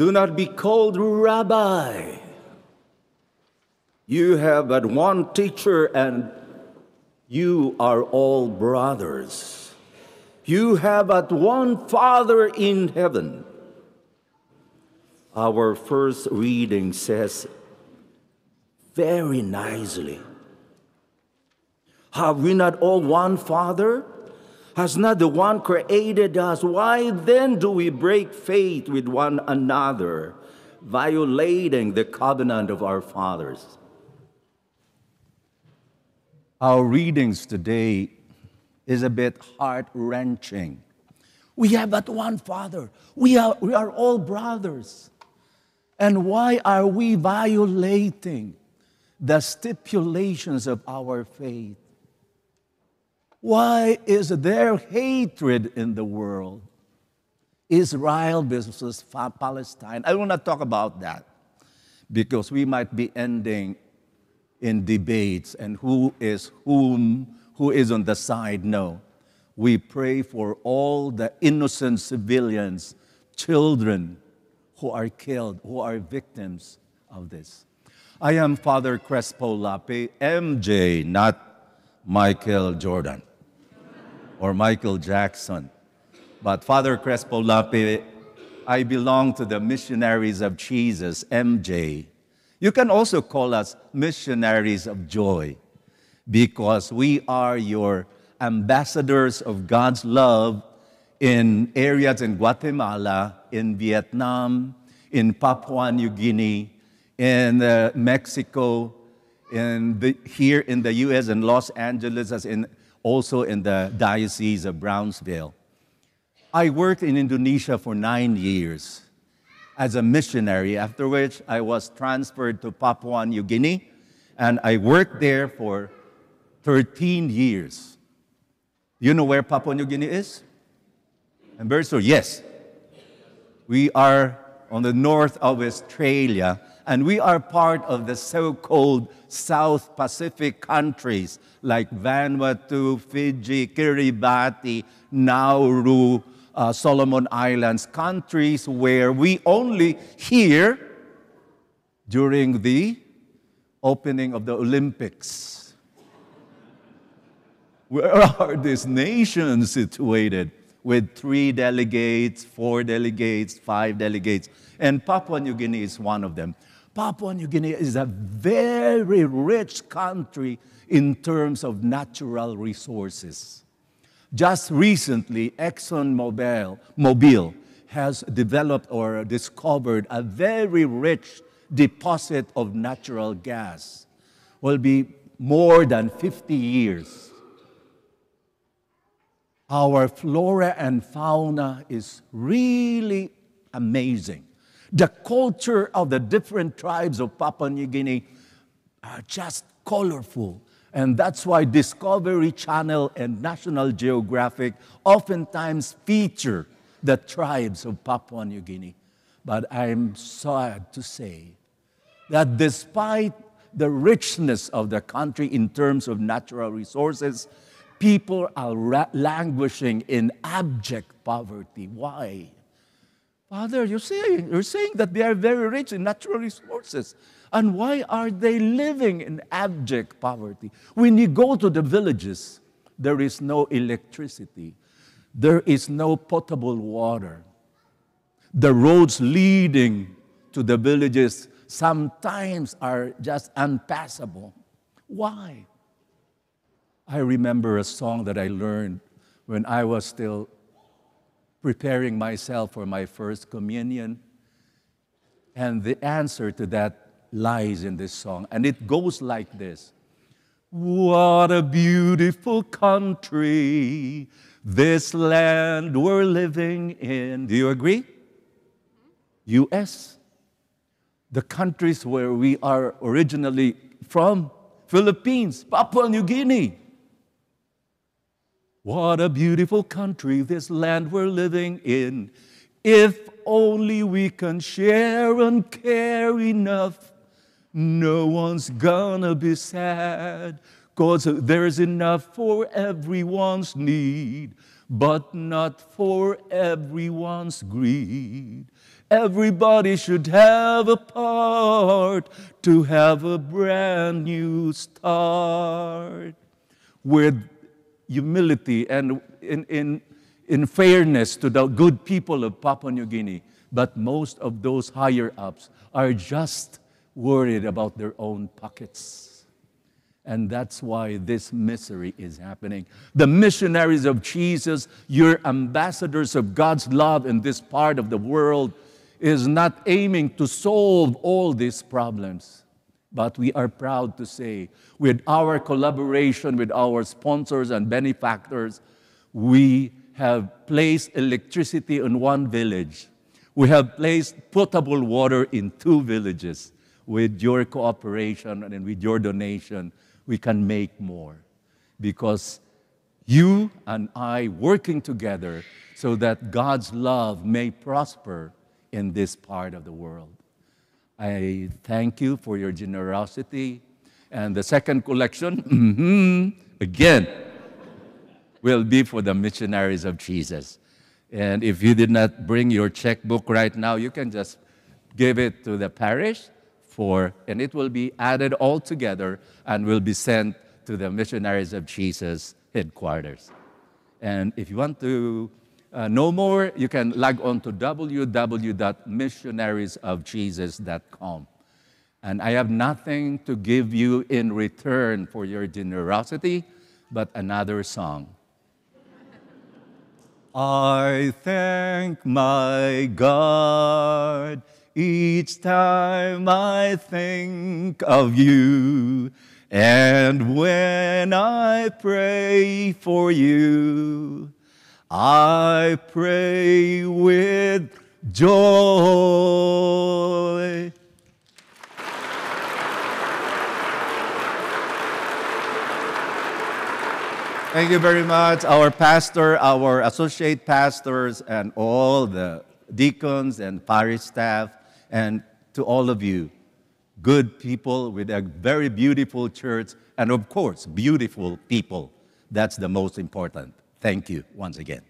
Do not be called rabbi. You have but one teacher, and you are all brothers. You have but one Father in heaven. Our first reading says very nicely Have we not all one Father? Has not the one created us? Why then do we break faith with one another, violating the covenant of our fathers? Our readings today is a bit heart wrenching. We have but one Father. We are, we are all brothers. And why are we violating the stipulations of our faith? Why is there hatred in the world? Israel versus Palestine. I will not talk about that because we might be ending in debates and who is whom, who is on the side. No. We pray for all the innocent civilians, children who are killed, who are victims of this. I am Father Crespo Lape, MJ, not Michael Jordan or Michael Jackson. But Father Crespo Lape, I belong to the Missionaries of Jesus, MJ. You can also call us missionaries of joy because we are your ambassadors of God's love in areas in Guatemala, in Vietnam, in Papua New Guinea, in uh, Mexico, in the, here in the US, in Los Angeles, as in also in the Diocese of Brownsville. I worked in Indonesia for nine years as a missionary, after which I was transferred to Papua New Guinea, and I worked there for 13 years. You know where Papua New Guinea is? Sure, yes. We are on the north of Australia, and we are part of the so called South Pacific countries like Vanuatu, Fiji, Kiribati, Nauru, uh, Solomon Islands, countries where we only hear during the opening of the Olympics. Where are these nations situated? With three delegates, four delegates, five delegates. And Papua New Guinea is one of them. Papua New Guinea is a very rich country in terms of natural resources. Just recently, ExxonMobil Mobil has developed or discovered a very rich deposit of natural gas. Will be more than 50 years. Our flora and fauna is really amazing. The culture of the different tribes of Papua New Guinea are just colorful. And that's why Discovery Channel and National Geographic oftentimes feature the tribes of Papua New Guinea. But I'm sad to say that despite the richness of the country in terms of natural resources, people are languishing in abject poverty. Why? Father, you're saying, you're saying that they are very rich in natural resources. And why are they living in abject poverty? When you go to the villages, there is no electricity, there is no potable water. The roads leading to the villages sometimes are just unpassable. Why? I remember a song that I learned when I was still preparing myself for my first communion. And the answer to that lies in this song. And it goes like this What a beautiful country, this land we're living in. Do you agree? US. The countries where we are originally from Philippines, Papua New Guinea. What a beautiful country, this land we're living in. If only we can share and care enough, no one's gonna be sad. Cause there's enough for everyone's need. but not for everyone's greed. Everybody should have a part to have a brand new start. With humility and in, in, in fairness to the good people of Papua New Guinea, but most of those higher ups are just worried about their own pockets. And that's why this misery is happening. The missionaries of Jesus, your ambassadors of God's love in this part of the world, is not aiming to solve all these problems. But we are proud to say, with our collaboration with our sponsors and benefactors, we have placed electricity in one village. We have placed potable water in two villages. With your cooperation and with your donation, we can make more. Because you and I working together so that God's love may prosper in this part of the world. I thank you for your generosity. And the second collection, mm-hmm, again, will be for the missionaries of Jesus. And if you did not bring your checkbook right now, you can just give it to the parish for, and it will be added all together and will be sent to the missionaries of Jesus headquarters. And if you want to uh, know more, you can log on to www.missionariesofjesus.com. And I have nothing to give you in return for your generosity, but another song. I thank my God each time I think of you. And when I pray for you, I pray with joy. Thank you very much, our pastor, our associate pastors, and all the deacons and parish staff, and to all of you, good people with a very beautiful church, and of course, beautiful people. That's the most important. Thank you once again.